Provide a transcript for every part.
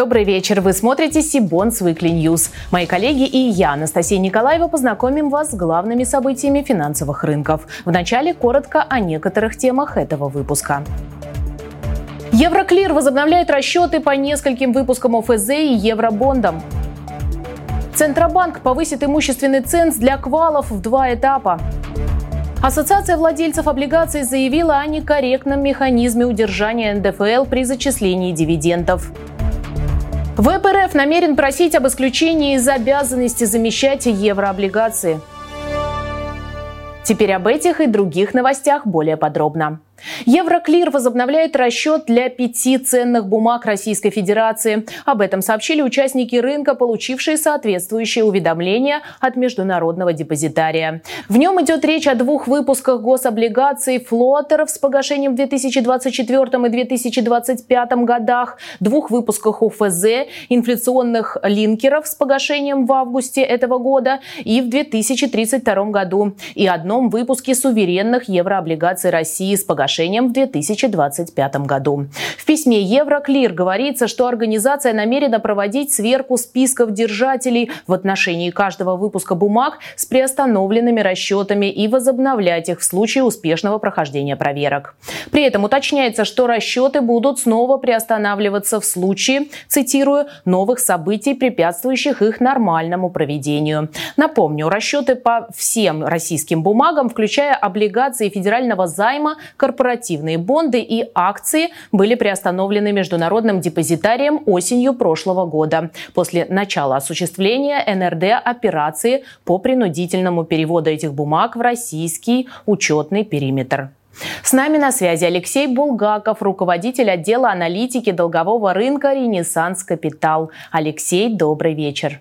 Добрый вечер. Вы смотрите Сибонс Weekly News. Мои коллеги и я, Анастасия Николаева, познакомим вас с главными событиями финансовых рынков. Вначале коротко о некоторых темах этого выпуска. Евроклир возобновляет расчеты по нескольким выпускам ОФЗ и евробондам. Центробанк повысит имущественный ценз для квалов в два этапа. Ассоциация владельцев облигаций заявила о некорректном механизме удержания НДФЛ при зачислении дивидендов. ВПРФ намерен просить об исключении из обязанности замещать еврооблигации. Теперь об этих и других новостях более подробно. Евроклир возобновляет расчет для пяти ценных бумаг Российской Федерации. Об этом сообщили участники рынка, получившие соответствующее уведомление от Международного депозитария. В нем идет речь о двух выпусках гособлигаций флотеров с погашением в 2024 и 2025 годах, двух выпусках УФЗ, инфляционных линкеров с погашением в августе этого года и в 2032 году, и одном выпуске суверенных еврооблигаций России с погашением соглашением в 2025 году. В письме Евроклир говорится, что организация намерена проводить сверку списков держателей в отношении каждого выпуска бумаг с приостановленными расчетами и возобновлять их в случае успешного прохождения проверок. При этом уточняется, что расчеты будут снова приостанавливаться в случае, цитирую, новых событий, препятствующих их нормальному проведению. Напомню, расчеты по всем российским бумагам, включая облигации федерального займа, корпоративного корпоративные бонды и акции были приостановлены Международным депозитарием осенью прошлого года после начала осуществления НРД операции по принудительному переводу этих бумаг в российский учетный периметр. С нами на связи Алексей Булгаков, руководитель отдела аналитики долгового рынка «Ренессанс Капитал». Алексей, добрый вечер.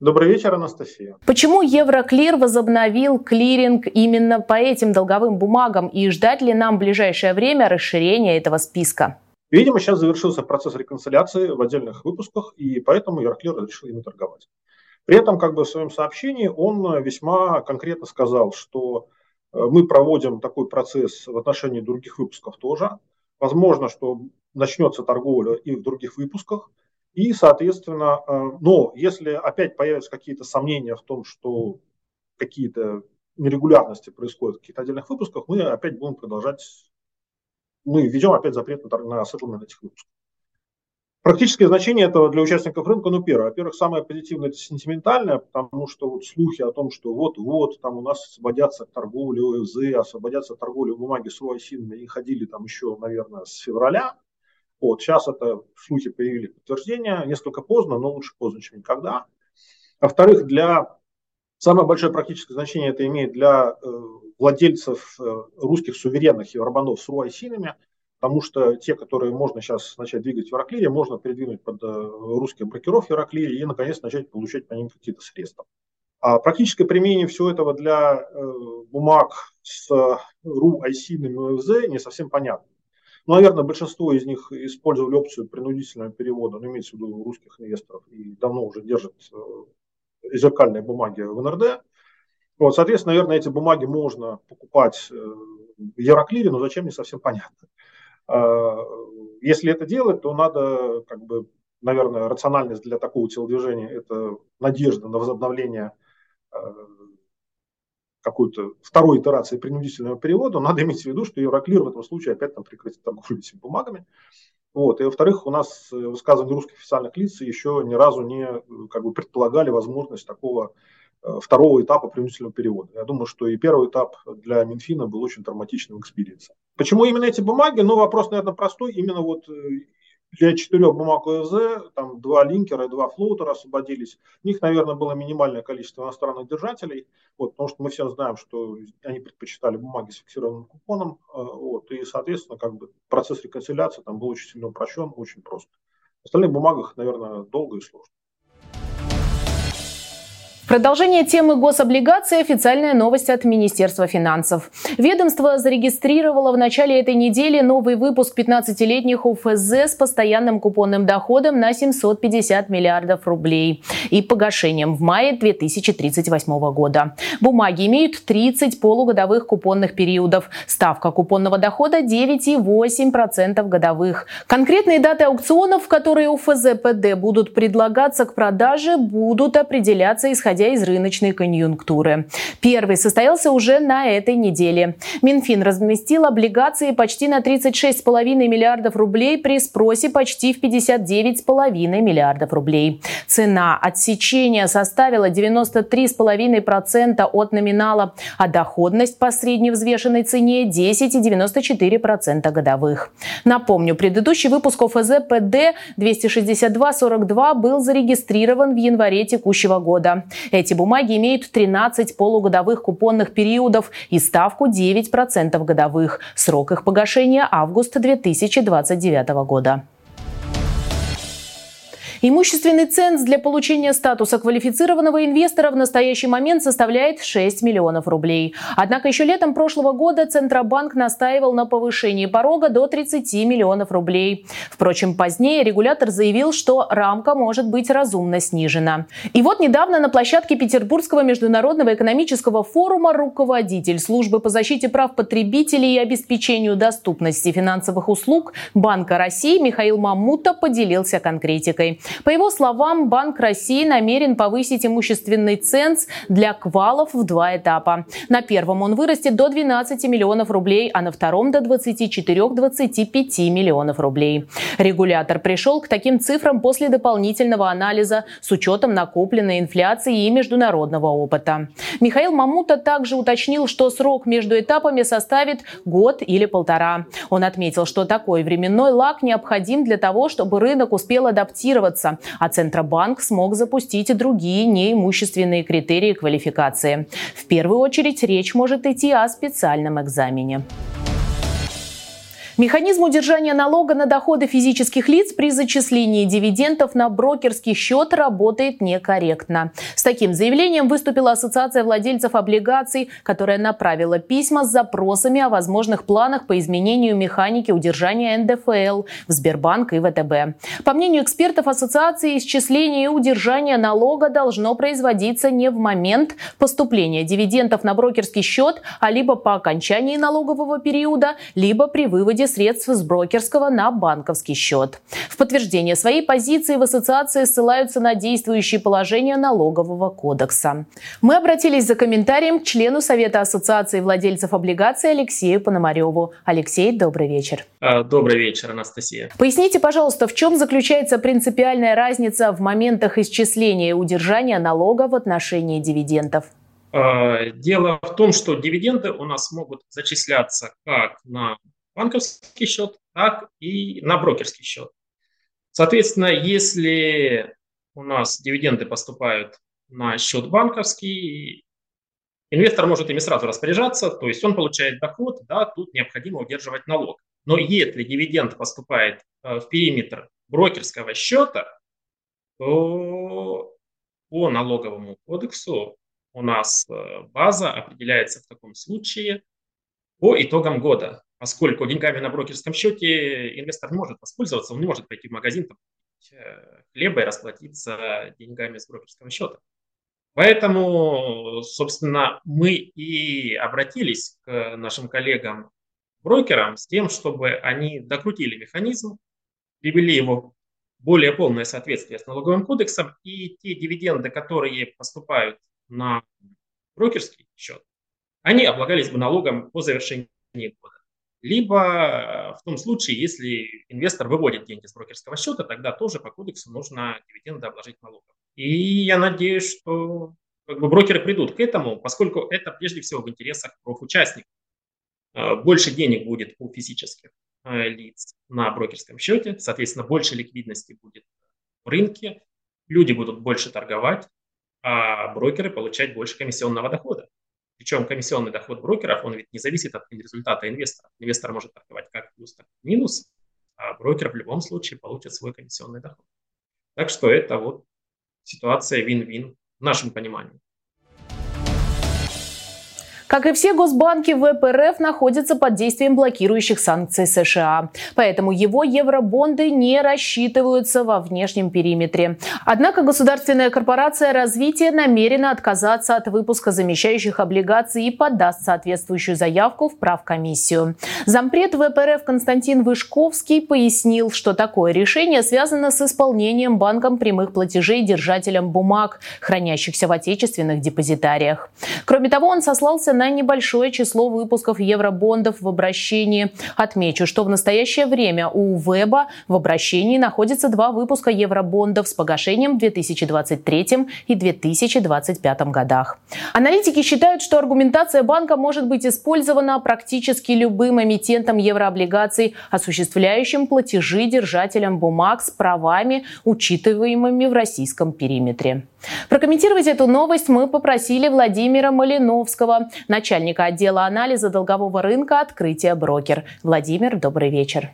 Добрый вечер, Анастасия. Почему Евроклир возобновил клиринг именно по этим долговым бумагам и ждать ли нам в ближайшее время расширения этого списка? Видимо, сейчас завершился процесс реконсиляции в отдельных выпусках, и поэтому Евроклир решил ими торговать. При этом, как бы в своем сообщении, он весьма конкретно сказал, что э, мы проводим такой процесс в отношении других выпусков тоже. Возможно, что начнется торговля и в других выпусках. И, соответственно, э, но если опять появятся какие-то сомнения в том, что какие-то нерегулярности происходят в каких-то отдельных выпусках, мы опять будем продолжать, мы введем опять запрет на, на settlement этих выпусков. Практическое значение этого для участников рынка, ну, первое, во-первых, самое позитивное это сентиментальное, потому что вот слухи о том, что вот-вот там у нас освободятся торговли ОФЗ, освободятся торговли бумаги с УАСИНами, и ходили там еще, наверное, с февраля, вот, сейчас это слухи появили подтверждения, несколько поздно, но лучше поздно, чем никогда. Во-вторых, для самое большое практическое значение это имеет для э, владельцев э, русских суверенных евробандов с руайсинами, потому что те, которые можно сейчас начать двигать в Евроклире, можно передвинуть под э, русских брокеров в Евроклире и, наконец, начать получать по ним какие-то средства. А практическое применение всего этого для э, бумаг с ру айсинами ОФЗ не совсем понятно. Наверное, большинство из них использовали опцию принудительного перевода, ну, имеется в виду русских инвесторов, и давно уже держат э, зеркальные бумаги в НРД. Вот, соответственно, наверное, эти бумаги можно покупать э, в Евроклире, но зачем, не совсем понятно. Э, если это делать, то надо, как бы, наверное, рациональность для такого телодвижения – это надежда на возобновление какой-то второй итерации принудительного перевода, надо иметь в виду, что Euroclear в этом случае опять там прекратит торговлю этими бумагами. Вот. И во-вторых, у нас э, высказывания русских официальных лиц еще ни разу не э, как бы, предполагали возможность такого э, второго этапа принудительного перевода. Я думаю, что и первый этап для Минфина был очень травматичным экспириенсом. Почему именно эти бумаги? Ну, вопрос, наверное, простой. Именно вот для четырех бумаг ОФЗ, там два линкера и два флоутера освободились. У них, наверное, было минимальное количество иностранных держателей, вот, потому что мы все знаем, что они предпочитали бумаги с фиксированным купоном, э, вот, и, соответственно, как бы процесс реконсиляции там был очень сильно упрощен, очень просто. В остальных бумагах, наверное, долго и сложно. Продолжение темы гособлигаций – официальная новость от Министерства финансов. Ведомство зарегистрировало в начале этой недели новый выпуск 15-летних УФЗ с постоянным купонным доходом на 750 миллиардов рублей и погашением в мае 2038 года. Бумаги имеют 30 полугодовых купонных периодов. Ставка купонного дохода 9,8% годовых. Конкретные даты аукционов, которые УФЗ ПД будут предлагаться к продаже, будут определяться исходя исходя из рыночной конъюнктуры. Первый состоялся уже на этой неделе. Минфин разместил облигации почти на 36,5 миллиардов рублей при спросе почти в 59,5 миллиардов рублей. Цена отсечения составила 93,5% от номинала, а доходность по средневзвешенной цене 10,94% годовых. Напомню, предыдущий выпуск ОФЗ ПД 262-42 был зарегистрирован в январе текущего года. Эти бумаги имеют 13 полугодовых купонных периодов и ставку 9% годовых. Срок их погашения – август 2029 года. Имущественный ценз для получения статуса квалифицированного инвестора в настоящий момент составляет 6 миллионов рублей. Однако еще летом прошлого года Центробанк настаивал на повышении порога до 30 миллионов рублей. Впрочем, позднее регулятор заявил, что рамка может быть разумно снижена. И вот недавно на площадке Петербургского международного экономического форума руководитель службы по защите прав потребителей и обеспечению доступности финансовых услуг Банка России Михаил Мамута поделился конкретикой. По его словам, Банк России намерен повысить имущественный ценз для квалов в два этапа. На первом он вырастет до 12 миллионов рублей, а на втором до 24-25 миллионов рублей. Регулятор пришел к таким цифрам после дополнительного анализа с учетом накопленной инфляции и международного опыта. Михаил Мамута также уточнил, что срок между этапами составит год или полтора. Он отметил, что такой временной лак необходим для того, чтобы рынок успел адаптироваться регулироваться, а Центробанк смог запустить и другие неимущественные критерии квалификации. В первую очередь речь может идти о специальном экзамене. Механизм удержания налога на доходы физических лиц при зачислении дивидендов на брокерский счет работает некорректно. С таким заявлением выступила Ассоциация владельцев облигаций, которая направила письма с запросами о возможных планах по изменению механики удержания НДФЛ в Сбербанк и ВТБ. По мнению экспертов ассоциации, исчисление и удержание налога должно производиться не в момент поступления дивидендов на брокерский счет, а либо по окончании налогового периода, либо при выводе средств с брокерского на банковский счет. В подтверждение своей позиции в ассоциации ссылаются на действующие положения налогового кодекса. Мы обратились за комментарием к члену Совета ассоциации владельцев облигаций Алексею Пономареву. Алексей, добрый вечер. А, добрый вечер, Анастасия. Поясните, пожалуйста, в чем заключается принципиальная разница в моментах исчисления и удержания налога в отношении дивидендов? А, дело в том, что дивиденды у нас могут зачисляться как на банковский счет, так и на брокерский счет. Соответственно, если у нас дивиденды поступают на счет банковский, инвестор может ими сразу распоряжаться, то есть он получает доход, да, тут необходимо удерживать налог. Но если дивиденд поступает э, в периметр брокерского счета, то по налоговому кодексу у нас э, база определяется в таком случае по итогам года поскольку деньгами на брокерском счете инвестор не может воспользоваться, он не может пойти в магазин, там, э, хлеба и расплатиться деньгами с брокерского счета. Поэтому, собственно, мы и обратились к нашим коллегам-брокерам с тем, чтобы они докрутили механизм, привели его в более полное соответствие с налоговым кодексом, и те дивиденды, которые поступают на брокерский счет, они облагались бы налогом по завершении года либо э, в том случае, если инвестор выводит деньги с брокерского счета, тогда тоже по кодексу нужно дивиденды обложить налогом. И я надеюсь, что как бы, брокеры придут к этому, поскольку это прежде всего в интересах профучастников. Э, больше денег будет у физических э, лиц на брокерском счете, соответственно, больше ликвидности будет в рынке, люди будут больше торговать, а брокеры получать больше комиссионного дохода. Причем комиссионный доход брокеров, он ведь не зависит от результата инвестора. Инвестор может торговать как плюс, так и минус, а брокер в любом случае получит свой комиссионный доход. Так что это вот ситуация вин-вин в нашем понимании. Как и все госбанки, ВПРФ находится под действием блокирующих санкций США. Поэтому его евробонды не рассчитываются во внешнем периметре. Однако государственная корпорация развития намерена отказаться от выпуска замещающих облигаций и подаст соответствующую заявку в правкомиссию. Зампред ВПРФ Константин Вышковский пояснил, что такое решение связано с исполнением банком прямых платежей держателям бумаг, хранящихся в отечественных депозитариях. Кроме того, он сослался на небольшое число выпусков евробондов в обращении. Отмечу, что в настоящее время у Веба в обращении находится два выпуска евробондов с погашением в 2023 и 2025 годах. Аналитики считают, что аргументация банка может быть использована практически любым эмитентом еврооблигаций, осуществляющим платежи держателям бумаг с правами, учитываемыми в российском периметре. Прокомментировать эту новость мы попросили Владимира Малиновского, начальника отдела анализа долгового рынка «Открытие брокер». Владимир, добрый вечер.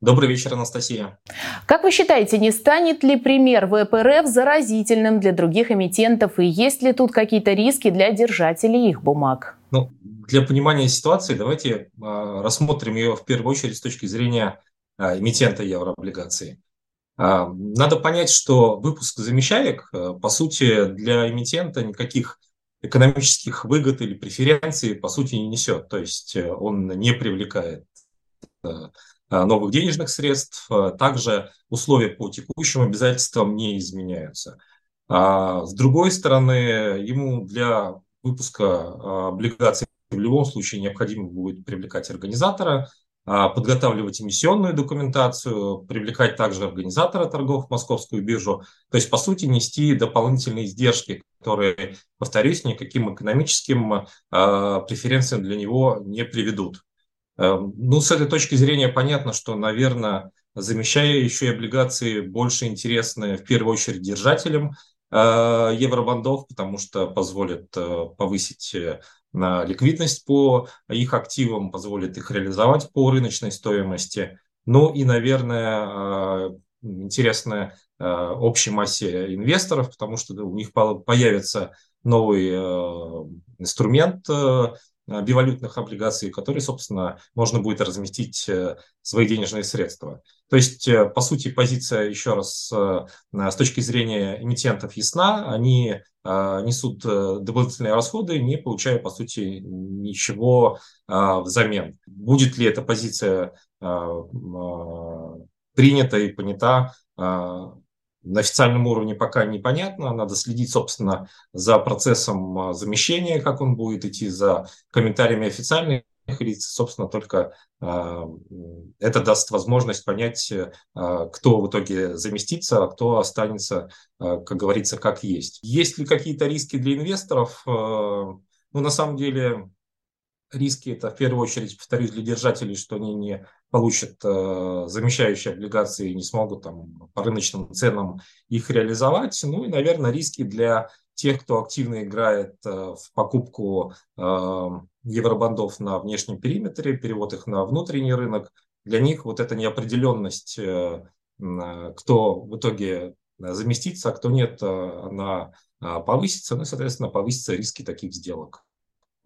Добрый вечер, Анастасия. Как вы считаете, не станет ли пример ВПРФ заразительным для других эмитентов и есть ли тут какие-то риски для держателей их бумаг? Ну, для понимания ситуации давайте э, рассмотрим ее в первую очередь с точки зрения э, эмитента еврооблигаций. Э, надо понять, что выпуск замещаек, э, по сути, для эмитента никаких экономических выгод или преференций, по сути, не несет. То есть э, он не привлекает э, новых денежных средств. Также условия по текущим обязательствам не изменяются. А с другой стороны, ему для выпуска облигаций в любом случае необходимо будет привлекать организатора, а, подготавливать эмиссионную документацию, привлекать также организатора торгов в московскую биржу, то есть, по сути, нести дополнительные издержки, которые, повторюсь, никаким экономическим э, преференциям для него не приведут. Э, ну, с этой точки зрения понятно, что, наверное, замещая еще и облигации больше интересны в первую очередь держателям э, евробандов, потому что позволит э, повысить на ликвидность по их активам, позволит их реализовать по рыночной стоимости. Ну и, наверное, а, интересная а, общей массе инвесторов, потому что у них появится новый а, инструмент бивалютных облигаций, который, собственно, можно будет разместить э, свои денежные средства. То есть, э, по сути, позиция, еще раз, э, с точки зрения эмитентов ясна, они несут дополнительные расходы, не получая, по сути, ничего взамен. Будет ли эта позиция принята и понята на официальном уровне пока непонятно. Надо следить, собственно, за процессом а, замещения, как он будет идти, за комментариями официальных лиц. Собственно, только э, это даст возможность понять, э, кто в итоге заместится, а кто останется, как говорится, как есть. Есть ли какие-то риски для инвесторов? Э, ну, на самом деле, риски это в первую очередь, повторюсь, для держателей, что они не получат э, замещающие облигации и не смогут там по рыночным ценам их реализовать. Ну и, наверное, риски для тех, кто активно играет э, в покупку э, евробандов на внешнем периметре, перевод их на внутренний рынок. Для них вот эта неопределенность, э, э кто в итоге заместится, а кто нет, э, она э, повысится, ну и, соответственно, повысятся риски таких сделок.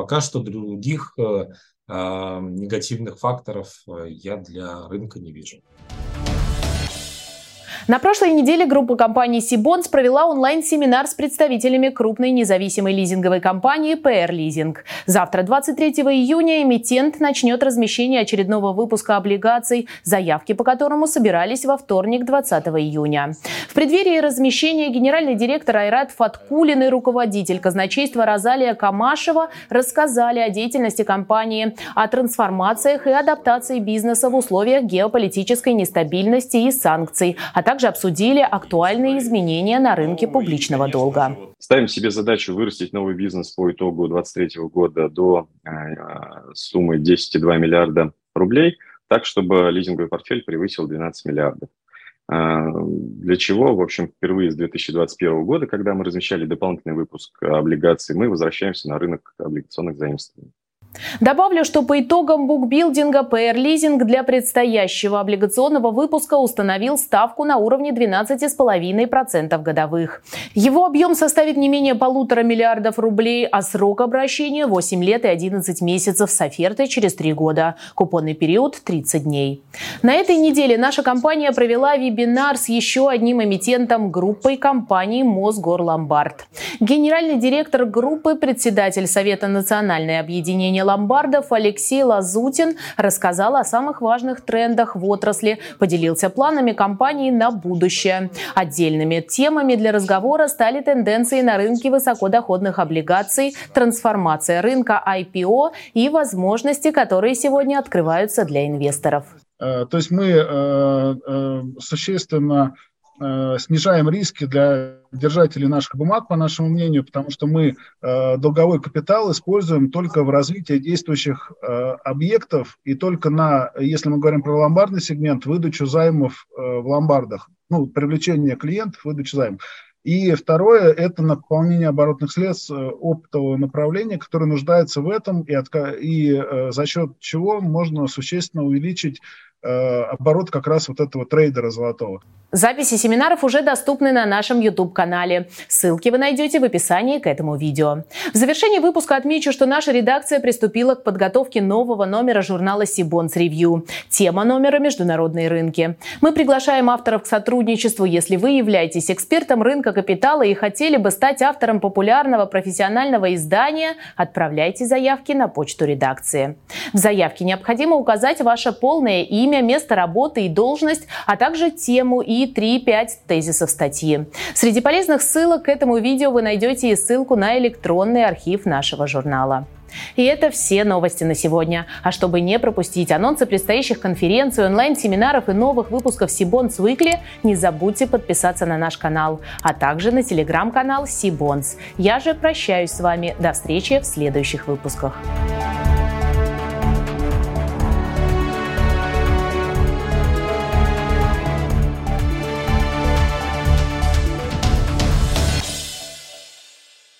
Пока что других э, э, негативных факторов э, я для рынка не вижу. На прошлой неделе группа компаний Сибонс провела онлайн-семинар с представителями крупной независимой лизинговой компании PR Leasing. Завтра, 23 июня, эмитент начнет размещение очередного выпуска облигаций, заявки по которому собирались во вторник, 20 июня. В преддверии размещения генеральный директор Айрат Фаткулин и руководитель казначейства Розалия Камашева рассказали о деятельности компании, о трансформациях и адаптации бизнеса в условиях геополитической нестабильности и санкций, а также также обсудили актуальные изменения на рынке публичного долга. Ставим себе задачу вырастить новый бизнес по итогу 2023 года до э, суммы 10,2 миллиарда рублей, так, чтобы лизинговый портфель превысил 12 миллиардов. Э, для чего, в общем, впервые с 2021 года, когда мы размещали дополнительный выпуск облигаций, мы возвращаемся на рынок облигационных заимствований. Добавлю, что по итогам букбилдинга PR Leasing для предстоящего облигационного выпуска установил ставку на уровне 12,5% годовых. Его объем составит не менее полутора миллиардов рублей, а срок обращения 8 лет и 11 месяцев с офертой через 3 года. Купонный период 30 дней. На этой неделе наша компания провела вебинар с еще одним эмитентом группой компаний Мосгорломбард. Генеральный директор группы, председатель Совета национальное объединение ломбардов Алексей Лазутин рассказал о самых важных трендах в отрасли, поделился планами компании на будущее. Отдельными темами для разговора стали тенденции на рынке высокодоходных облигаций, трансформация рынка IPO и возможности, которые сегодня открываются для инвесторов. Э, то есть мы э, э, существенно снижаем риски для держателей наших бумаг, по нашему мнению, потому что мы э, долговой капитал используем только в развитии действующих э, объектов и только на, если мы говорим про ломбардный сегмент, выдачу займов в ломбардах, ну, привлечение клиентов, выдачу займов. И второе – это наполнение оборотных средств оптового направления, которое нуждается в этом, и, и за счет чего можно существенно увеличить Э, оборот как раз вот этого трейдера золотого. Записи семинаров уже доступны на нашем YouTube-канале. Ссылки вы найдете в описании к этому видео. В завершении выпуска отмечу, что наша редакция приступила к подготовке нового номера журнала Сибонс Ревью. Тема номера – международные рынки. Мы приглашаем авторов к сотрудничеству. Если вы являетесь экспертом рынка капитала и хотели бы стать автором популярного профессионального издания, отправляйте заявки на почту редакции. В заявке необходимо указать ваше полное имя, имя, место работы и должность, а также тему и 3-5 тезисов статьи. Среди полезных ссылок к этому видео вы найдете и ссылку на электронный архив нашего журнала. И это все новости на сегодня. А чтобы не пропустить анонсы предстоящих конференций, онлайн-семинаров и новых выпусков Сибонс Weekly, не забудьте подписаться на наш канал, а также на телеграм-канал Сибонс. Я же прощаюсь с вами. До встречи в следующих выпусках.